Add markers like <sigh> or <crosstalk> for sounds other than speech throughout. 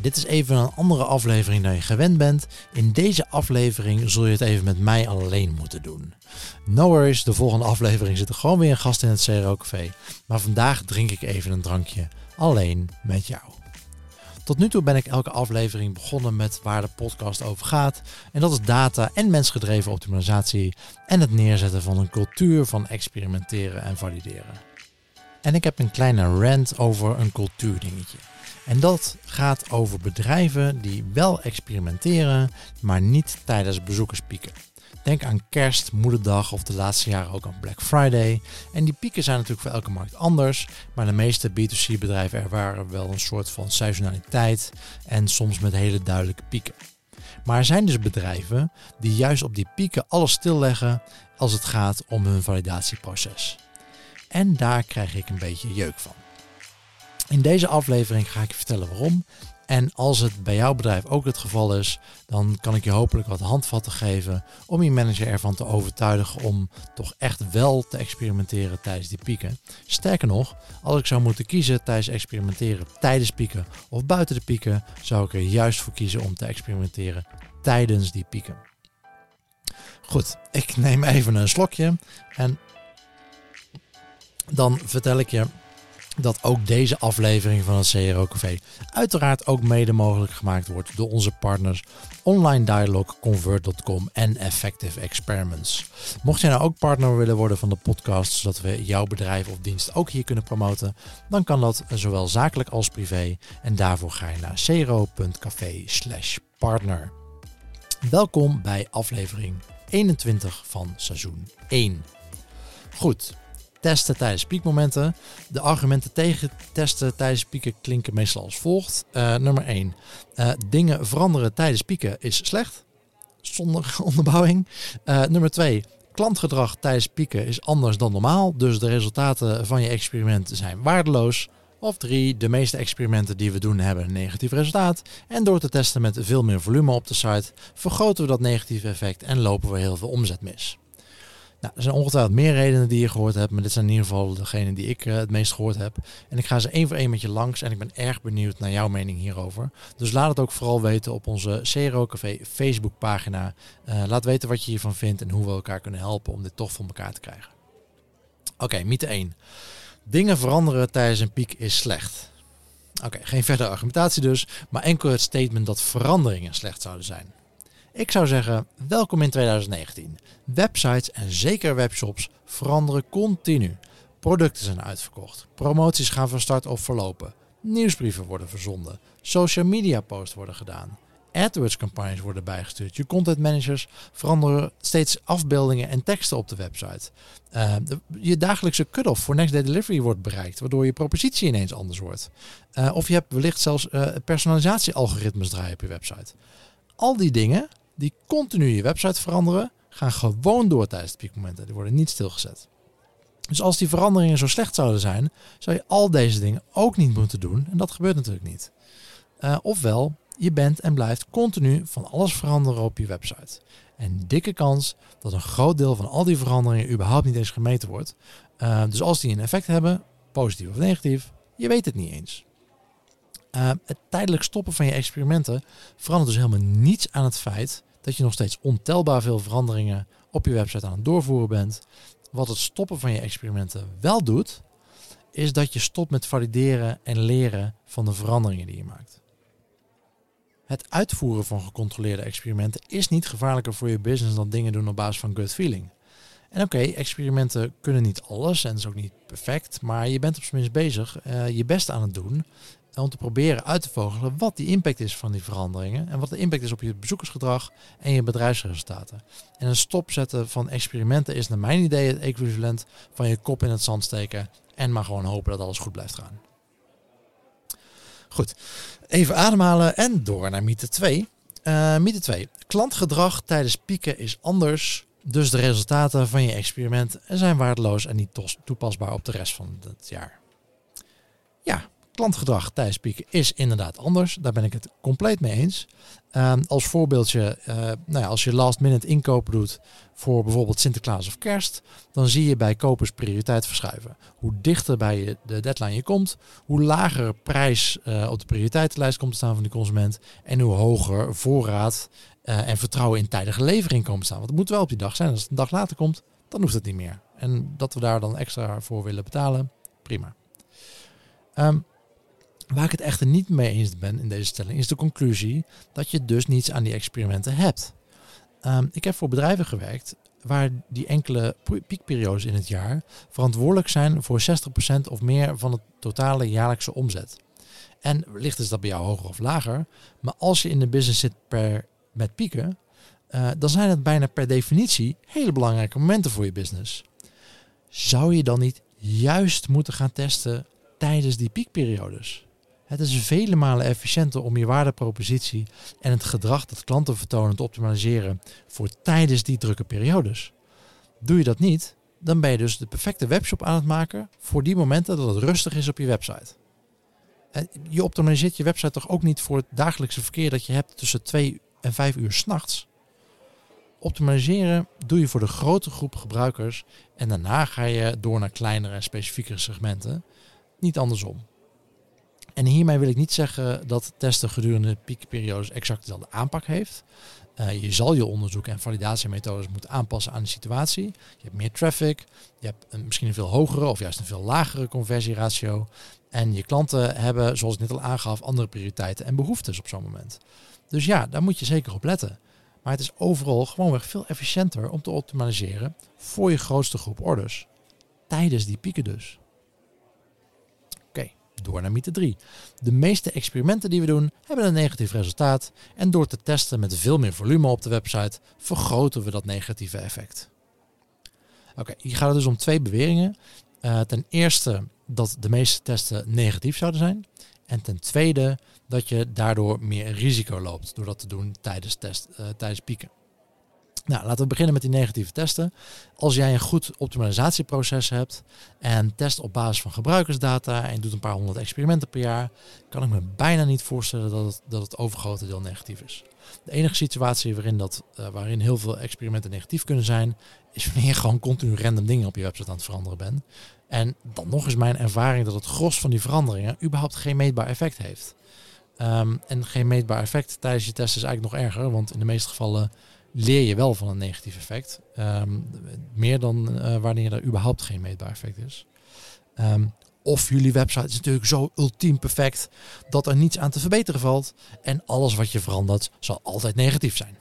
Dit is even een andere aflevering dan je gewend bent. In deze aflevering zul je het even met mij alleen moeten doen. No worries, de volgende aflevering zit er gewoon weer een gast in het CRO Café. Maar vandaag drink ik even een drankje alleen met jou. Tot nu toe ben ik elke aflevering begonnen met waar de podcast over gaat. En dat is data en mensgedreven optimalisatie en het neerzetten van een cultuur van experimenteren en valideren. En ik heb een kleine rant over een cultuurdingetje. En dat gaat over bedrijven die wel experimenteren, maar niet tijdens bezoekerspieken. Denk aan kerst, moederdag of de laatste jaren ook aan Black Friday. En die pieken zijn natuurlijk voor elke markt anders. Maar de meeste B2C bedrijven ervaren wel een soort van seizoenaliteit en soms met hele duidelijke pieken. Maar er zijn dus bedrijven die juist op die pieken alles stilleggen als het gaat om hun validatieproces. En daar krijg ik een beetje jeuk van. In deze aflevering ga ik je vertellen waarom. En als het bij jouw bedrijf ook het geval is, dan kan ik je hopelijk wat handvatten geven om je manager ervan te overtuigen om toch echt wel te experimenteren tijdens die pieken. Sterker nog, als ik zou moeten kiezen tijdens experimenteren tijdens pieken of buiten de pieken, zou ik er juist voor kiezen om te experimenteren tijdens die pieken. Goed, ik neem even een slokje en dan vertel ik je dat ook deze aflevering van het CRO Café uiteraard ook mede mogelijk gemaakt wordt door onze partners Online Dialog, Convert.com en Effective Experiments. Mocht jij nou ook partner willen worden van de podcast, zodat we jouw bedrijf of dienst ook hier kunnen promoten, dan kan dat zowel zakelijk als privé en daarvoor ga je naar cro.café partner. Welkom bij aflevering 21 van seizoen 1. Goed, testen tijdens piekmomenten. De argumenten tegen testen tijdens pieken klinken meestal als volgt. Uh, nummer 1. Uh, eh, dingen veranderen tijdens pieken is slecht. Zonder <laughs> onderbouwing. Uh, nummer 2. Klantgedrag tijdens pieken is anders dan normaal. Dus de resultaten van je experiment zijn waardeloos. Of 3. De meeste experimenten die we doen hebben een negatief resultaat. En door te testen met veel meer volume op de site vergroten we dat negatieve effect en lopen we heel veel omzet mis. Nou, er zijn ongetwijfeld meer redenen die je gehoord hebt, maar dit zijn in ieder geval degene die ik uh, het meest gehoord heb. En ik ga ze één voor één met je langs en ik ben erg benieuwd naar jouw mening hierover. Dus laat het ook vooral weten op onze CRO Café Facebook pagina. Uh, laat weten wat je hiervan vindt en hoe we elkaar kunnen helpen om dit toch voor elkaar te krijgen. Oké, mythe 1. Dingen veranderen tijdens een piek is slecht. Oké, geen verdere argumentatie dus, maar enkel het statement dat veranderingen slecht zouden zijn. Ik zou zeggen, welkom in 2019. Websites en zeker webshops veranderen continu. Producten zijn uitverkocht. Promoties gaan van start of verlopen. Nieuwsbrieven worden verzonden. Social media posts worden gedaan. AdWords campagnes worden bijgestuurd. Je content managers veranderen steeds afbeeldingen en teksten op de website. Uh, je dagelijkse cut-off voor next day delivery wordt bereikt, waardoor je propositie ineens anders wordt. Uh, of je hebt wellicht zelfs uh, personalisatiealgoritmes draaien op je website. Al die dingen die continu je website veranderen, gaan gewoon door tijdens de piekmomenten. Die worden niet stilgezet. Dus als die veranderingen zo slecht zouden zijn, zou je al deze dingen ook niet moeten doen. En dat gebeurt natuurlijk niet. Uh, ofwel, je bent en blijft continu van alles veranderen op je website. En dikke kans dat een groot deel van al die veranderingen überhaupt niet eens gemeten wordt. Uh, dus als die een effect hebben, positief of negatief, je weet het niet eens. Uh, het tijdelijk stoppen van je experimenten verandert dus helemaal niets aan het feit dat je nog steeds ontelbaar veel veranderingen op je website aan het doorvoeren bent. Wat het stoppen van je experimenten wel doet, is dat je stopt met valideren en leren van de veranderingen die je maakt. Het uitvoeren van gecontroleerde experimenten is niet gevaarlijker voor je business dan dingen doen op basis van gut feeling. En oké, experimenten kunnen niet alles en is ook niet perfect, maar je bent op zijn minst bezig uh, je best aan het doen om te proberen uit te vogelen wat die impact is van die veranderingen en wat de impact is op je bezoekersgedrag en je bedrijfsresultaten. En een stopzetten van experimenten is naar mijn idee het equivalent van je kop in het zand steken en maar gewoon hopen dat alles goed blijft gaan. Goed, even ademhalen en door naar mythe 2. Uh, mythe 2. Klantgedrag tijdens pieken is anders, dus de resultaten van je experiment zijn waardeloos en niet toepasbaar op de rest van het jaar. Ja, klantgedrag tijdens pieken is inderdaad anders. Daar ben ik het compleet mee eens. Ehm, als voorbeeldje, uh, nou ja, als je last minute inkopen doet voor bijvoorbeeld Sinterklaas of Kerst, dan zie je bij kopers prioriteit verschuiven. Hoe dichter bij de deadline je komt, hoe lager prijs uh, op de prioriteitenlijst komt te staan van de consument en hoe hoger voorraad uh, en vertrouwen in tijdige levering komen te staan. Want het moet wel op die dag zijn. Als het een dag later komt, dan hoeft het niet meer. En dat we daar dan extra voor willen betalen, prima. Um, Waar ik het echter niet mee eens ben in deze stelling is de conclusie dat je dus niets aan die experimenten hebt. Um, ik heb voor bedrijven gewerkt waar die enkele piekperiodes in het jaar verantwoordelijk zijn voor 60% of meer van het totale jaarlijkse omzet. En wellicht is dat bij jou hoger of lager, maar als je in de business zit per, met pieken, uh, dan zijn het bijna per definitie hele belangrijke momenten voor je business. Zou je dan niet juist moeten gaan testen tijdens die piekperiodes? Het is vele malen efficiënter om je waardepropositie en het gedrag dat klanten vertonen te optimaliseren voor tijdens die drukke periodes. Doe je dat niet, dan ben je dus de perfecte webshop aan het maken voor die momenten dat het rustig is op je website. Je optimaliseert je website toch ook niet voor het dagelijkse verkeer dat je hebt tussen 2 en 5 uur s'nachts. Optimaliseren doe je voor de grote groep gebruikers en daarna ga je door naar kleinere en specifiekere segmenten. Niet andersom. En hiermee wil ik niet zeggen dat testen gedurende piekperiodes exact dezelfde aanpak heeft. Uh, je zal je onderzoek en validatiemethodes moeten aanpassen aan de situatie. Je hebt meer traffic, je hebt misschien een veel hogere of juist een veel lagere conversieratio. En je klanten hebben, zoals ik net al aangaf, andere prioriteiten en behoeftes op zo'n moment. Dus ja, daar moet je zeker op letten. Maar het is overal gewoonweg veel efficiënter om te optimaliseren voor je grootste groep orders. Tijdens die pieken dus door naar mythe 3. De meeste experimenten die we doen hebben een negatief resultaat en door te testen met veel meer volume op de website vergroten we dat negatieve effect. Oké, hier gaat het dus om twee beweringen. Uh, ten eerste dat de meeste testen negatief zouden zijn. En ten tweede dat je daardoor meer risico loopt door dat te doen tijdens, test, uh, tijdens pieken. Nou, laten we beginnen met die negatieve testen. Als jij een goed optimalisatieproces hebt en test op basis van gebruikersdata en doet een paar honderd experimenten per jaar, kan ik me bijna niet voorstellen dat het, dat het overgrote deel negatief is. De enige situatie waarin, dat, uh, waarin heel veel experimenten negatief kunnen zijn, is wanneer je gewoon continu random dingen op je website aan het veranderen bent. En dan nog is mijn ervaring dat het gros van die veranderingen überhaupt geen meetbaar effect heeft. Um, en geen meetbaar effect tijdens je test is eigenlijk nog erger, want in de meeste gevallen leer je wel van een negatief effect. Ehm, meer dan uh, wanneer er überhaupt geen meetbaar effect is. Um, of jullie website is natuurlijk zo ultiem perfect dat er niets aan te verbeteren valt. En alles wat je verandert zal altijd negatief zijn.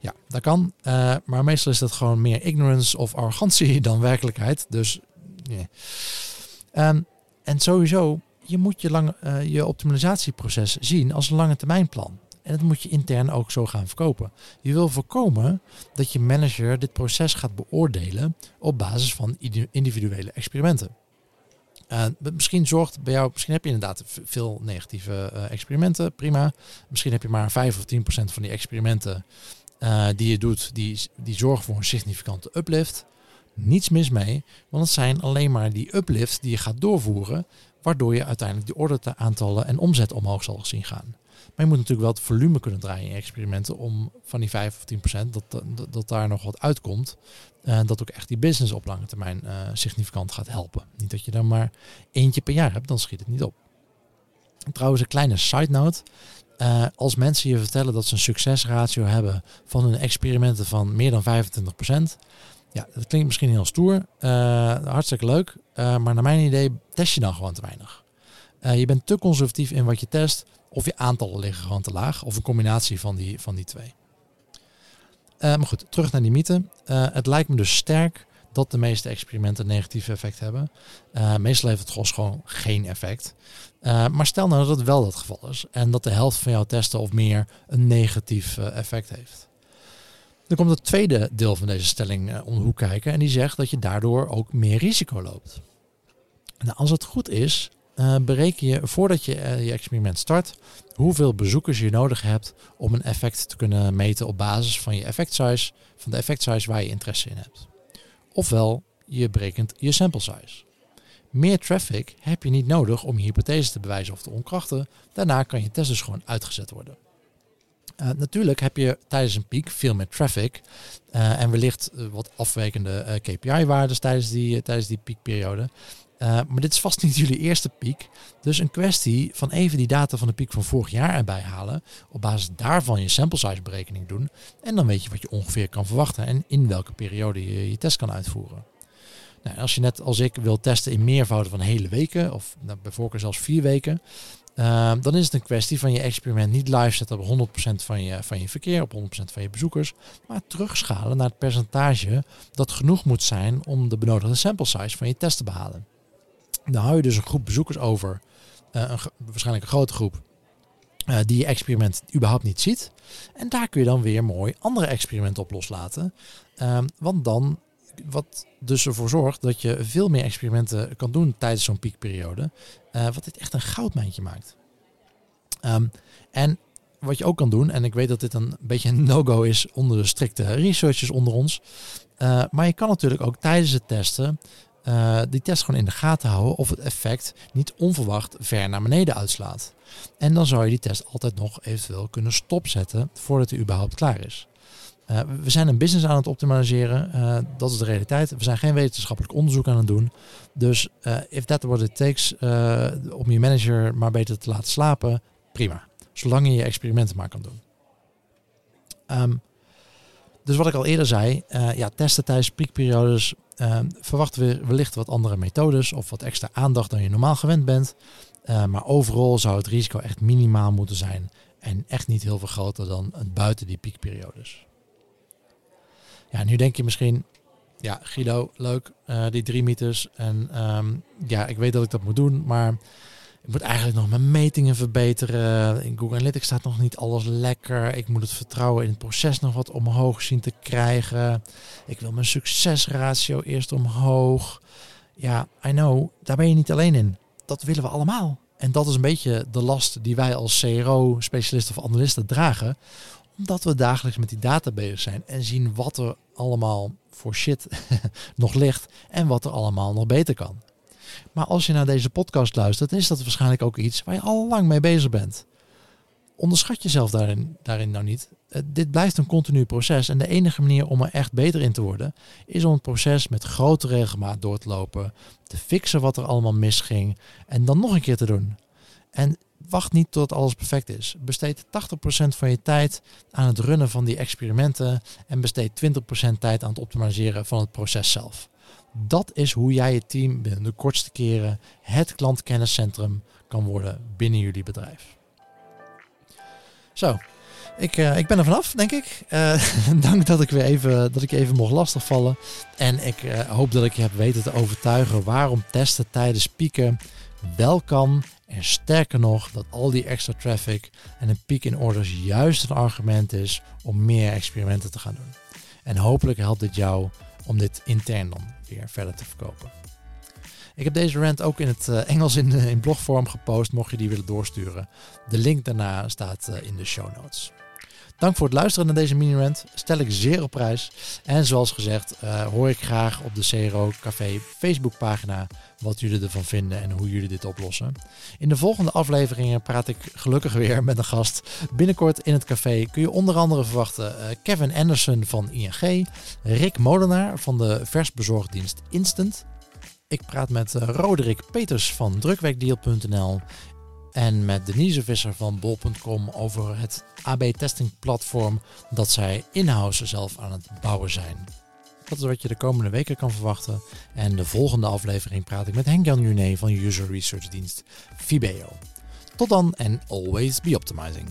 Ja, dat kan. Uh, maar meestal is dat gewoon meer ignorance of arrogantie <laughs> dan werkelijkheid. Dus nee. Um, en sowieso, je moet je, lang, uh, je optimalisatieproces zien als een lange termijn plan. En dat moet je intern ook zo gaan verkopen. Je wil voorkomen dat je manager dit proces gaat beoordelen op basis van individuele experimenten. Uh, misschien zorgt bij jou, misschien heb je inderdaad veel negatieve uh, experimenten, prima. Misschien heb je maar 5 of 10 procent van die experimenten uh, die je doet, die, die zorgen voor een significante uplift. Niets mis mee, want het zijn alleen maar die uplifts die je gaat doorvoeren, waardoor je uiteindelijk die order-aantallen en omzet omhoog zal zien gaan. Maar je moet natuurlijk wel het volume kunnen draaien in experimenten om van die 5 of 10 procent dat, dat, daar nog wat uitkomt. En dat ook echt die business op lange termijn uh, significant gaat helpen. Niet dat je dan maar eentje per jaar hebt, dan schiet het niet op. Trouwens, een kleine side note. Uh, als mensen je vertellen dat ze een succesratio hebben van hun experimenten van meer dan 25 procent. Ja, dat klinkt misschien heel stoer. hartstikke leuk. maar naar mijn idee test je dan gewoon te weinig. je bent te conservatief in wat je test of je aantallen liggen gewoon te laag. Of een combinatie van die, van die twee. Uh, maar goed, terug naar die mythe. Uh, het lijkt me dus sterk dat de meeste experimenten een negatief effect hebben. Uh, meestal heeft het gewoon geen effect. maar stel nou dat het wel dat geval is. En dat de helft van jouw testen of meer een negatief effect heeft. Dan komt het tweede deel van deze stelling om de hoek kijken. En die zegt dat je daardoor ook meer risico loopt. Nou, als het goed is, uh, bereken je voordat je uh, je experiment start hoeveel bezoekers je nodig hebt om een effect te kunnen meten op basis van je effect size, van de effect size waar je interesse in hebt. Ofwel, je berekent je sample size. Meer traffic heb je niet nodig om je hypothese te bewijzen of te onkrachten. Daarna kan je test dus gewoon uitgezet worden. Uh, natuurlijk heb je tijdens een piek veel meer traffic en wellicht wat afwijkende KPI-waarden tijdens die, tijdens die piekperiode. Maar dit is vast niet jullie eerste piek. Dus een kwestie van even die data van de piek van vorig jaar erbij halen. Op basis daarvan je sample size berekening doen. En dan weet je wat je ongeveer kan verwachten en in welke periode je je test kan uitvoeren. Nou, als je net als ik wil testen in meervouden van hele weken, of nou, bijvoorbeeld zelfs vier weken, uh, dan is het een kwestie van je experiment niet live zetten op 100% van je, van je verkeer, op 100% van je bezoekers, maar terugschalen naar het percentage dat genoeg moet zijn om de benodigde sample size van je test te behalen. Dan hou je dus een groep bezoekers over, uh, een, waarschijnlijk een grote groep, uh, die je experiment überhaupt niet ziet. En daar kun je dan weer mooi andere experimenten op loslaten. Uh, want dan wat dus ervoor zorgt dat je veel meer experimenten kan doen tijdens zo'n piekperiode. Uh, wat dit echt een goudmijntje maakt. Um, en wat je ook kan doen, en ik weet dat dit een beetje een no-go is onder de strikte researchers onder ons. Maar je kan natuurlijk ook tijdens het testen uh, die test gewoon in de gaten houden of het effect niet onverwacht ver naar beneden uitslaat. En dan zou je die test altijd nog eventueel kunnen stopzetten voordat hij überhaupt klaar is. Uh, we zijn een business aan het optimaliseren. Uh, dat is de realiteit. We zijn geen wetenschappelijk onderzoek aan het doen. Dus if that what it takes om je manager maar beter te laten slapen, prima. Zolang je je experimenten maar kan doen. Um, dus wat ik al eerder zei, ja, testen tijdens piekperiodes verwachten we wellicht wat andere methodes of wat extra aandacht dan je normaal gewend bent. maar overal zou het risico echt minimaal moeten zijn en echt niet heel veel groter dan buiten die piekperiodes. Ja, nu denk je misschien, ja, Guido, leuk, uh, die drie meters. En um, ja, ik weet dat ik dat moet doen, maar ik moet eigenlijk nog mijn metingen verbeteren. In Google Analytics staat nog niet alles lekker. Ik moet het vertrouwen in het proces nog wat omhoog zien te krijgen. Ik wil mijn succesratio eerst omhoog. Ja, I know, daar ben je niet alleen in. Dat willen we allemaal. En dat is een beetje de last die wij als CRO-specialisten of analisten dragen omdat we dagelijks met die data bezig zijn en zien wat er allemaal voor shit <laughs> nog ligt en wat er allemaal nog beter kan. Maar als je naar deze podcast luistert, is dat waarschijnlijk ook iets waar je al lang mee bezig bent. Onderschat jezelf daarin, daarin nou niet. Uh, dit blijft een continu proces en de enige manier om er echt beter in te worden, is om het proces met grote regelmaat door te lopen, te fixen wat er allemaal misging en dan nog een keer te doen. En wacht niet tot alles perfect is. Besteed 80% van je tijd aan het runnen van die experimenten en besteed 20% tijd aan het optimaliseren van het proces zelf. Dat is hoe jij je team binnen de kortste keren het klantkenniscentrum kan worden binnen jullie bedrijf. Zo, ik, uh, ik ben er vanaf, denk ik. Uh, <laughs> dank dat ik weer even, dat ik even mocht lastigvallen. En ik uh, hoop dat ik je heb weten te overtuigen waarom testen tijdens pieken wel kan en sterker nog, dat al die extra traffic en een piek in orders juist een argument is om meer experimenten te gaan doen. En hopelijk helpt dit jou om dit intern dan weer verder te verkopen. Ik heb deze rant ook in het uh, Engels in, in blogvorm gepost, mocht je die willen doorsturen. De link daarna staat uh, in de show notes. Dank voor het luisteren naar deze mini-rant. Stel ik zeer op prijs. En zoals gezegd uh, hoor ik graag op de CRO Café Facebookpagina wat jullie ervan vinden en hoe jullie dit oplossen. In de volgende afleveringen praat ik gelukkig weer met een gast. Binnenkort in het café kun je onder andere verwachten uh, Kevin Anderson van ING, Rick Molenaar van de versbezorgdienst Instant. Ik praat met uh, Roderick Peters van drukwerkdeal.nl en met Denise Visser van bol.com over het AB-testing platform dat zij in-house zelf aan het bouwen zijn. Dat is wat je de komende weken kan verwachten. En de volgende aflevering praat ik met Henk-Jan Juné van user research dienst Fibeo. Tot dan en always be optimizing.